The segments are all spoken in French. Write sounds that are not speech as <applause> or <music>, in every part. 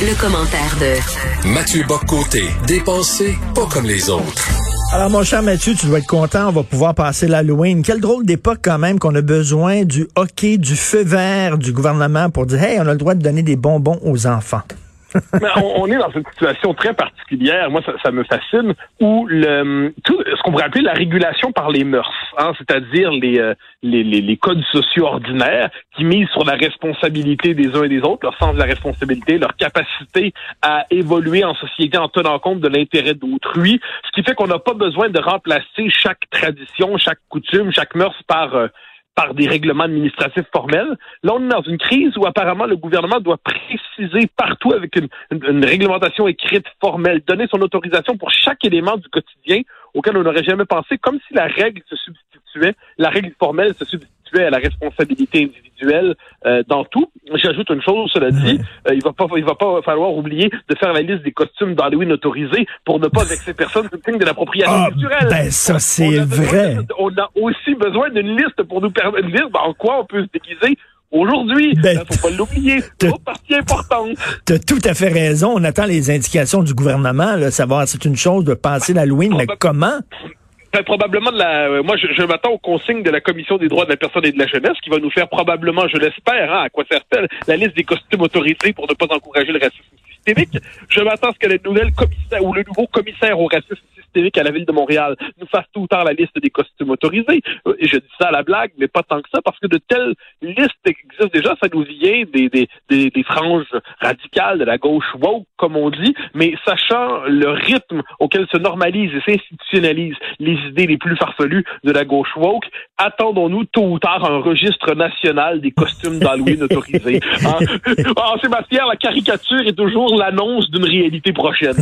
Le, commentaire de Mathieu Boccoté, dépensé pas comme les autres. Alors, mon cher Mathieu, tu dois être content. On va pouvoir passer l'Halloween. Quelle drôle d'époque, quand même, qu'on a besoin du hockey, du feu vert du gouvernement pour dire, hey, on a le droit de donner des bonbons aux enfants. <laughs> On, on est dans une situation très particulière. Moi, ça, ça me fascine où le tout ce qu'on pourrait appeler la régulation par les mœurs, hein, c'est-à-dire les, euh, les, les, les codes sociaux ordinaires qui misent sur la responsabilité des uns et des autres, leur sens de la responsabilité, leur capacité à évoluer en société en tenant compte de l'intérêt d'autrui, ce qui fait qu'on n'a pas besoin de remplacer chaque tradition, chaque coutume, chaque mœurs par euh, par des règlements administratifs formels. Là, on est dans une crise où apparemment le gouvernement doit préciser partout avec une, une- une réglementation écrite formelle, donner son autorisation pour chaque élément du quotidien auquel on n'aurait jamais pensé, comme si la règle se substituait, la règle formelle se substituait à la responsabilité individuelle euh, dans tout. J'ajoute une chose, cela dit, euh, il va pas, il va pas falloir oublier de faire la liste des costumes d'Halloween autorisés pour ne pas vexer personne victime de l'appropriation Ah, culturelle. ben, ça, c'est On a besoin vrai. de- on a aussi besoin d'une liste pour nous permettre de dire ben, en quoi on peut se déguiser aujourd'hui. Ben, Ben, faut pas l'oublier. C'est une partie importante. Tu as tout à fait raison. On attend les indications du gouvernement, là, savoir c'est une chose de passer l'Halloween, mais comment? Ben, probablement de la. euh, moi, je, je m'attends aux consignes de la Commission des droits de la personne et de la jeunesse, qui va nous faire probablement, je l'espère, hein, à quoi sert-elle, la liste des costumes autorisés pour ne pas encourager le racisme systémique. Je m'attends à ce que le nouvel commissaire ou le nouveau commissaire au racisme systémique à la ville de Montréal nous fasse tout ou tard la liste des costumes autorisés. Euh, Et je dis ça à la blague, mais pas tant que ça, parce que de telles listes existent déjà. Ça nous vient des, des, des, des franges radicales de la gauche woke, comme on dit, mais sachant le rythme auquel se normalisent et s'institutionnalisent les idées les plus farfelues de la gauche woke, attendons-nous tôt ou tard un registre national des costumes d'Halloween autorisés. <laughs> Hein? En Sébastien, la caricature est toujours l'annonce d'une réalité prochaine.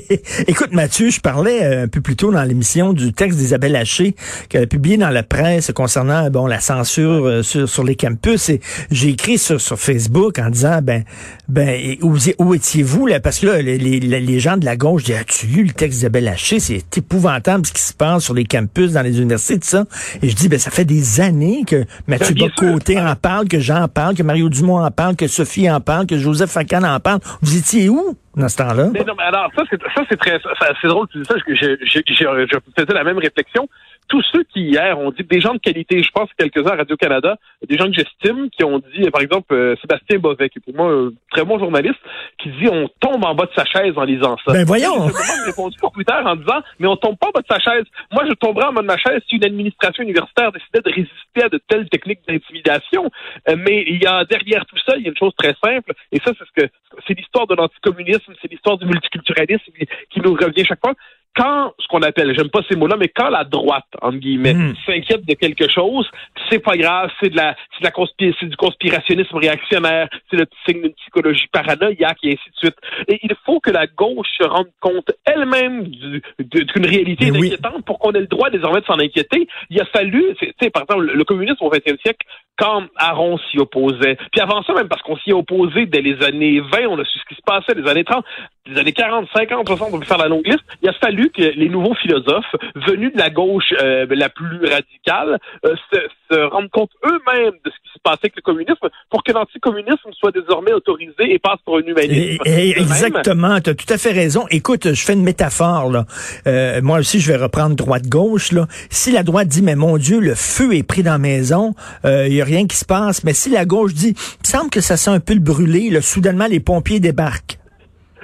<laughs> Écoute, Mathieu, je parlais euh, un peu plus tôt dans l'émission du texte d'Isabelle Haché qu'elle a publié dans la presse concernant bon la censure euh, sur, sur les campus. Et j'ai écrit sur, sur Facebook en disant ben ben où, où étiez-vous là? Parce que là, les, les, les gens de la gauche disent as-tu lu le texte d'Isabelle Haché? C'est épouvantable ce qui se passe sur les campus, dans les universités, tout ça. Et je dis ben ça fait des années que Mathieu Ben, sûr. Bocoté en parle, que Jean en parle, que Mario Dumont en parle, que Sophie en parle, que Joseph Facan en parle. Vous étiez où dans ce temps-là? Mais non, mais alors, ça, c'est, ça, c'est très, c'est drôle tu dis ça, je, je, je, je faisais la même réflexion. Tous ceux qui, hier, ont dit des gens de qualité, je pense quelques-uns à Radio-Canada, des gens que j'estime, qui ont dit, par exemple, euh, Sébastien Bovet, qui est pour moi un très bon journaliste, qui dit on tombe en bas de sa chaise en lisant ça. Ben voyons. J'ai répondu sur Twitter en disant, mais on tombe pas en bas de sa chaise. Moi, je tomberais en bas de ma chaise si une administration universitaire décidait de résister à de telles techniques d'intimidation. Euh, mais il y a derrière tout ça, il y a une chose très simple, et ça, c'est ce que c'est l'histoire de l'anticommunisme, c'est l'histoire du multiculturalisme qui nous revient chaque fois. Quand ce qu'on appelle, j'aime pas ces mots-là, mais quand la droite, entre guillemets, Mm. s'inquiète de quelque chose, c'est pas grave, c'est de la, c'est de la c'est du conspirationnisme réactionnaire, c'est le signe d'une psychologie paranoïaque et ainsi de suite. Et il faut que la gauche se rende compte elle-même du- d'une réalité Mais oui. inquiétante pour qu'on ait le droit désormais de s'en inquiéter. Il a fallu, c'est- tu sais, par exemple, le, le communisme au XXe siècle, quand Aaron s'y opposait, puis avant ça même parce qu'on s'y est opposé dès les années 20, on a su ce qui se passait, les années 30, les années 40, 50, 60, on peut faire la longue liste, il a fallu que les nouveaux philosophes venus de la gauche euh, la plus radicale euh, se, se rendent compte eux-mêmes de ce qui se passait avec le communisme pour que l'anticommunisme soit désormais autorisé et passe pour un humanisme. et- exactement, tu as tout à fait raison. Écoute, je fais une métaphore là. Euh, moi aussi, je vais reprendre droite-gauche là. Si la droite dit mais mon Dieu, le feu est pris dans la maison, il y a rien qui se passe. Mais si la gauche dit, il semble que ça sent un peu le là, soudainement les pompiers débarquent.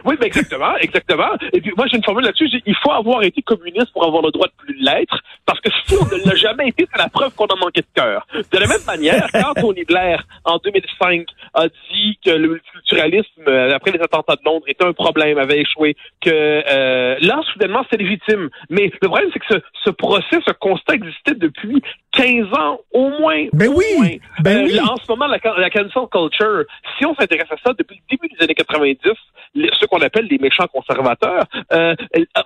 Oui, ben exactement, <laughs> exactement. Et puis moi j'ai une formule là-dessus, il faut avoir été communiste pour avoir le droit de plus l'être, parce que si on ne l'a jamais été, c'est la preuve qu'on a manqué de cœur. De la même manière, <laughs> quand Tony Blair, en 2005, a dit que le multiculturalisme, euh, après les attentats de Londres, était un problème, avait échoué, que euh, là, soudainement, c'est légitime. Mais le problème, c'est que ce, ce procès, ce constat existait depuis 15 ans au moins. Ben oui, moins. ben Euh, oui. En ce moment, la, la cancel culture, si on s'intéresse à ça depuis le début des années 90, les- ce qu'on appelle les méchants conservateurs, euh,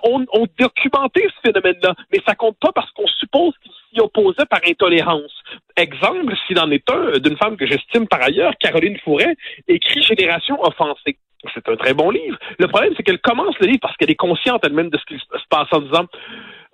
ont, ont documenté ce phénomène-là, mais ça compte pas parce qu'on suppose qu'ils s'y opposaient par intolérance. Exemple, s'il en est un, d'une femme que j'estime par ailleurs, Caroline Fouret, écrit Génération offensée. C'est un très bon livre. Le problème, c'est qu'elle commence le livre parce qu'elle est consciente elle-même de ce qui se passe en disant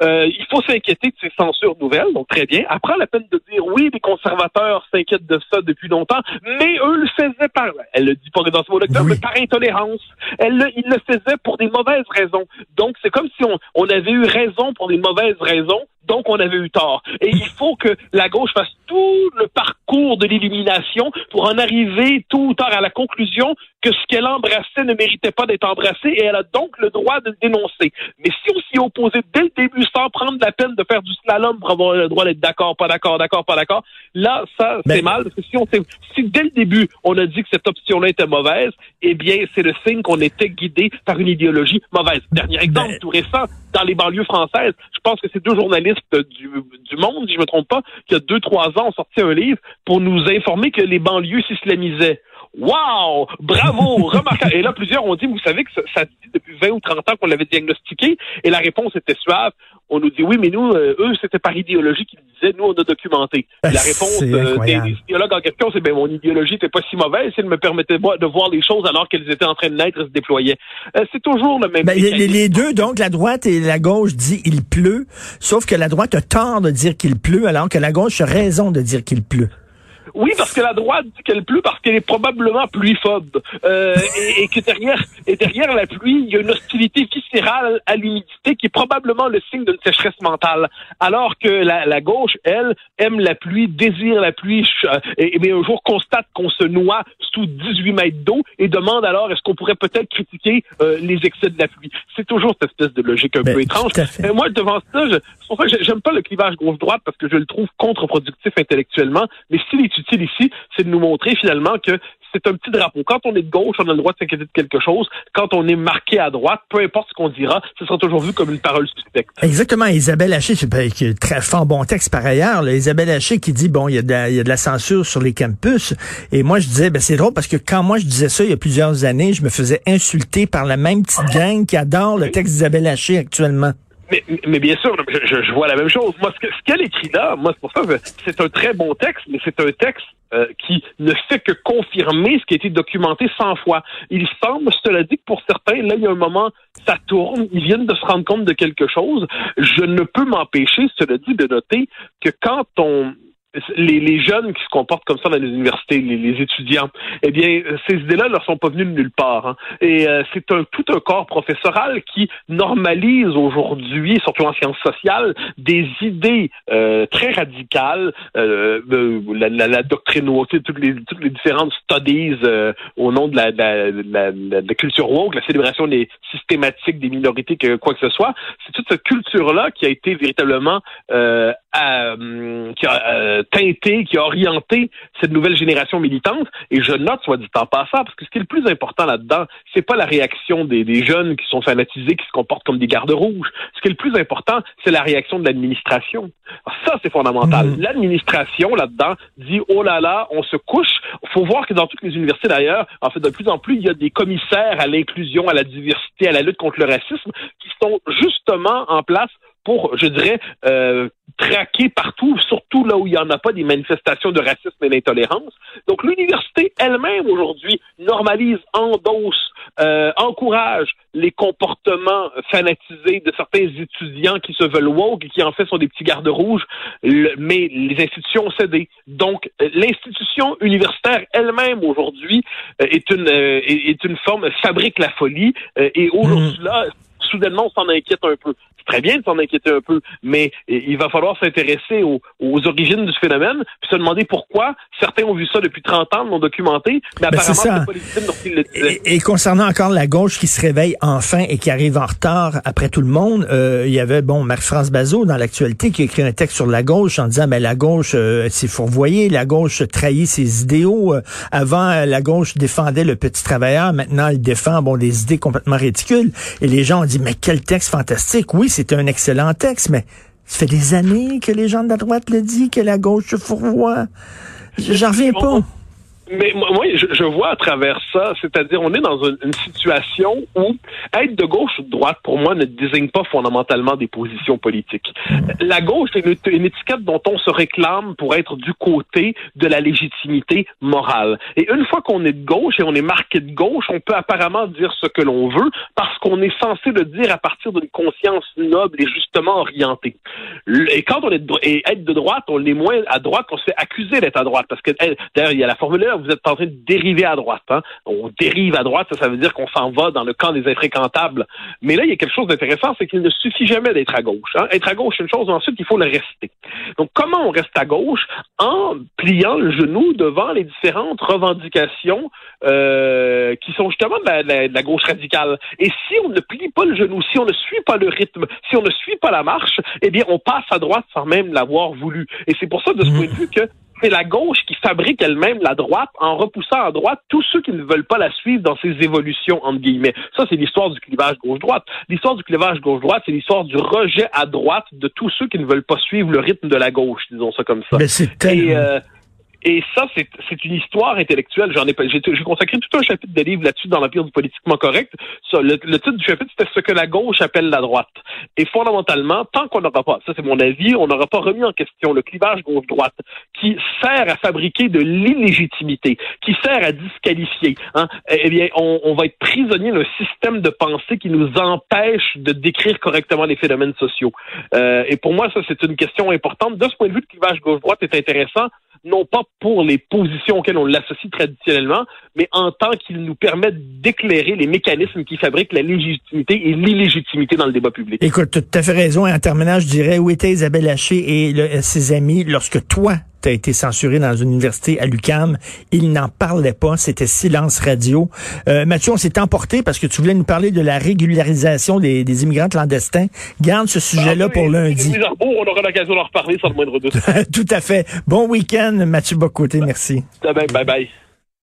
euh, il faut s'inquiéter de ces censures nouvelles, donc très bien. Prend la peine de dire oui, les conservateurs s'inquiètent de ça depuis longtemps, mais eux le faisaient par, elle le dit pas dans ce mot lecteur, Oui. mais par intolérance. Elle le, ils le faisaient pour des mauvaises raisons. Donc c'est comme si on, on avait eu raison pour des mauvaises raisons, donc on avait eu tort. Et il faut que la gauche fasse tout le parcours de l'élimination pour en arriver tôt ou tard à la conclusion que ce qu'elle embrassait ne méritait pas d'être embrassé et elle a donc le droit de le dénoncer. Mais si on s'y opposait dès le début sans prendre la peine de faire du slalom pour avoir le droit d'être d'accord, pas d'accord, d'accord, pas d'accord, là, ça, c'est mal. Parce que si, on si dès le début, on a dit que cette option-là était mauvaise, eh bien, c'est le signe qu'on était guidé par une idéologie mauvaise. Dernier exemple, Ben- tout récent, dans les banlieues françaises, je pense que c'est deux journalistes du, Monde, si je me trompe pas, qui a deux, trois ans ont sorti un livre pour nous informer que les banlieues s'islamisaient. Wow! Bravo! <laughs> Remarquable. Et là, plusieurs ont dit, vous savez que ça, ça dit depuis 20 ou 30 ans qu'on l'avait diagnostiqué, et la réponse était suave. On nous dit, oui, mais nous, euh, eux, c'était par idéologie qu'ils disaient, nous, on a documenté. Ah, la réponse euh, des, idéologues en question, c'est, ben, mon idéologie n'était pas si mauvaise, elle me permettait de voir- les choses alors qu'elles étaient en train de naître et se déployaient. Euh, c'est toujours le même Ben, les, les deux, donc la droite et la gauche dit il pleut, sauf que la droite a tort de dire qu'il pleut, alors que la gauche a raison de dire qu'il pleut. Oui, parce que la droite dit qu'elle pleut parce qu'elle est probablement pluiphobe. Euh, et, et que derrière, et derrière la pluie, il y a une hostilité viscérale à l'humidité qui est probablement le signe d'une sécheresse mentale. Alors que la, la gauche, elle, aime la pluie, désire la pluie, ch- euh, et, mais un jour constate qu'on se noie sous 18 mètres d'eau et demande alors est-ce qu'on pourrait peut-être critiquer euh, les excès de la pluie. C'est toujours cette espèce de logique un Ben, peu étrange. Mais moi, devant ça, je, j'aime pas le clivage gauche-droite parce que je le trouve contre-productif intellectuellement. Mais s'il est utile ici, c'est de nous montrer finalement que c'est un petit drapeau. Quand on est de gauche, on a le droit de s'inquiéter de quelque chose. Quand on est marqué à droite, peu importe ce qu'on dira, ce sera toujours vu comme une parole suspecte. Exactement. Isabelle Haché, c'est très fort bon texte par ailleurs. là. Isabelle Haché qui dit bon, il y, a de la, il y a de la censure sur les campus. Et moi, je disais, ben c'est drôle parce que quand moi je disais ça il y a plusieurs années, je me faisais insulter par la même petite gang qui adore le texte d'Isabelle Haché actuellement. Mais, mais bien sûr, je, je- vois la même chose. Moi, ce qu'elle écrit là, moi, c'est pour ça que c'est un très bon texte, mais c'est un texte euh, qui ne fait que confirmer ce qui a été documenté 100 fois. Il semble, cela dit, que pour certains, là, il y a un moment, ça tourne, ils viennent de se rendre compte de quelque chose. Je ne peux m'empêcher, cela dit, de noter que quand on les, les jeunes qui se comportent comme ça dans les universités, les, les étudiants, eh bien, ces idées-là ne leur sont pas venues de nulle part. hein. Et euh, c'est un tout un corps professoral qui normalise aujourd'hui, surtout en sciences sociales, des idées euh, très radicales, euh, euh, la, la, la doctrine woke, toutes les, toutes les différentes studies euh, au nom de la, de la, culture woke, la célébration des systématiques des minorités, que quoi que ce soit. C'est toute cette culture-là qui a été véritablement euh, à, hum, qui a euh, teinté, qui a orienté cette nouvelle génération militante. Et je note, soit dit en passant, parce que ce qui est le plus important là-dedans, c'est pas la réaction des, des jeunes qui sont fanatisés, qui se comportent comme des gardes rouges. Ce qui est le plus important, c'est la réaction de l'administration. Ça, c'est fondamental. Mhm. L'administration, là-dedans, dit, oh là là, on se couche. faut voir que dans toutes les universités, d'ailleurs, en fait, de plus en plus, il y a des commissaires à l'inclusion, à la diversité, à la lutte contre le racisme, qui sont justement en place pour, je dirais, euh, traquer partout, surtout là où il n'y en a pas des manifestations de racisme et d'intolérance. Donc l'université elle-même aujourd'hui normalise, endosse, euh, encourage les comportements fanatisés de certains étudiants qui se veulent woke et qui en fait sont des petits gardes rouges, le- mais les institutions ont cédé. Donc l'institution universitaire elle-même aujourd'hui euh, est une euh, est, une forme fabrique la folie euh, et aujourd'hui là soudainement on s'en inquiète un peu. C'est très bien de s'en inquiéter un peu, mais il va falloir s'intéresser aux, aux origines du phénomène, puis se demander pourquoi certains ont vu ça depuis 30 ans, l'ont documenté, mais Ben, apparemment c'est pas légitime lorsqu'ils le disaient. Et, et concernant encore la gauche qui se réveille enfin et qui arrive en retard après tout le monde, euh, il y avait bon Marie-France Bazot dans l'actualité qui a écrit un texte sur la gauche en disant ben la gauche euh, s'est fourvoyée, la gauche trahit ses idéaux. Euh, avant la gauche défendait le petit travailleur, maintenant elle défend bon des idées complètement ridicules. Et les gens ont dit mais quel texte fantastique. Oui, c'est un excellent texte, mais Ça fait des années que les gens de la droite le disent, que la gauche se fourvoie. J'en reviens pas. Mais moi, je, vois à travers ça, c'est-à-dire on est dans une, situation où être de gauche ou de droite, pour moi, ne désigne pas fondamentalement des positions politiques. La gauche est une, étiquette dont on se réclame pour être du côté de la légitimité morale. Et une fois qu'on est de gauche et on est marqué de gauche, on peut apparemment dire ce que l'on veut parce qu'on est censé le dire à partir d'une conscience noble et justement orientée. Et quand on est de, et être de droite, on est moins à droite qu'on se fait accuser d'être à droite parce que d'ailleurs il y a la formule vous êtes en train de dériver à droite. Hein? On dérive à droite, ça, ça veut dire qu'on s'en va dans le camp des infréquentables. Mais là, il y a quelque chose d'intéressant, c'est qu'il ne suffit jamais d'être à gauche. Hein? Être à gauche, c'est une chose, ensuite, il faut le rester. Donc, comment on reste à gauche? En pliant le genou devant les différentes revendications euh, qui sont justement de la, de, la, de la, gauche radicale? Et si on ne plie pas le genou, si on ne suit pas le rythme, si on ne suit pas la marche, eh bien, on passe à droite sans même l'avoir voulu. Et c'est pour ça, de ce point de vue, que c'est la gauche qui fabrique elle-même la droite en repoussant à droite tous ceux qui ne veulent pas la suivre dans ses évolutions, entre guillemets. Ça, c'est l'histoire du clivage gauche-droite. L'histoire du clivage gauche-droite, c'est l'histoire du rejet à droite de tous ceux qui ne veulent pas suivre le rythme de la gauche, disons ça comme ça. Mais c'est tellement... euh, et ça, c'est une histoire intellectuelle. J'en ai j'ai consacré tout un chapitre de livre là-dessus dans l'Empire du politiquement correct. Ça, le, le, titre du chapitre, c'était ce que la gauche appelle la droite. Et fondamentalement, tant qu'on n'aura pas, ça c'est mon avis, on n'aura pas remis en question le clivage gauche-droite qui sert à fabriquer de l'illégitimité, qui sert à disqualifier. Hein, eh bien, on, on va être prisonnier d'un système de pensée qui nous empêche de décrire correctement les phénomènes sociaux. Euh, et pour moi, ça c'est une question importante. De ce point de vue, le clivage gauche-droite est intéressant non pas pour les positions auxquelles on l'associe traditionnellement, mais en tant qu'il nous permet d'éclairer les mécanismes qui fabriquent la légitimité et l'illégitimité dans le débat public. Écoute, tu as fait raison. En terminant, je dirais, où était Isabelle Haché et ses amis lorsque toi, tu as été censuré dans une université à l'UCAM. Ils n'en parlaient pas. C'était silence radio. Euh, Mathieu, on s'est emporté parce que tu voulais nous parler de la régularisation des, des immigrants clandestins. Garde ce sujet-là ah, pour lundi. On aura l'occasion d'en reparler sans le moindre doute. <laughs> Tout à fait. Bon week-end, Mathieu Bocoté. Merci. Bye bye. bye.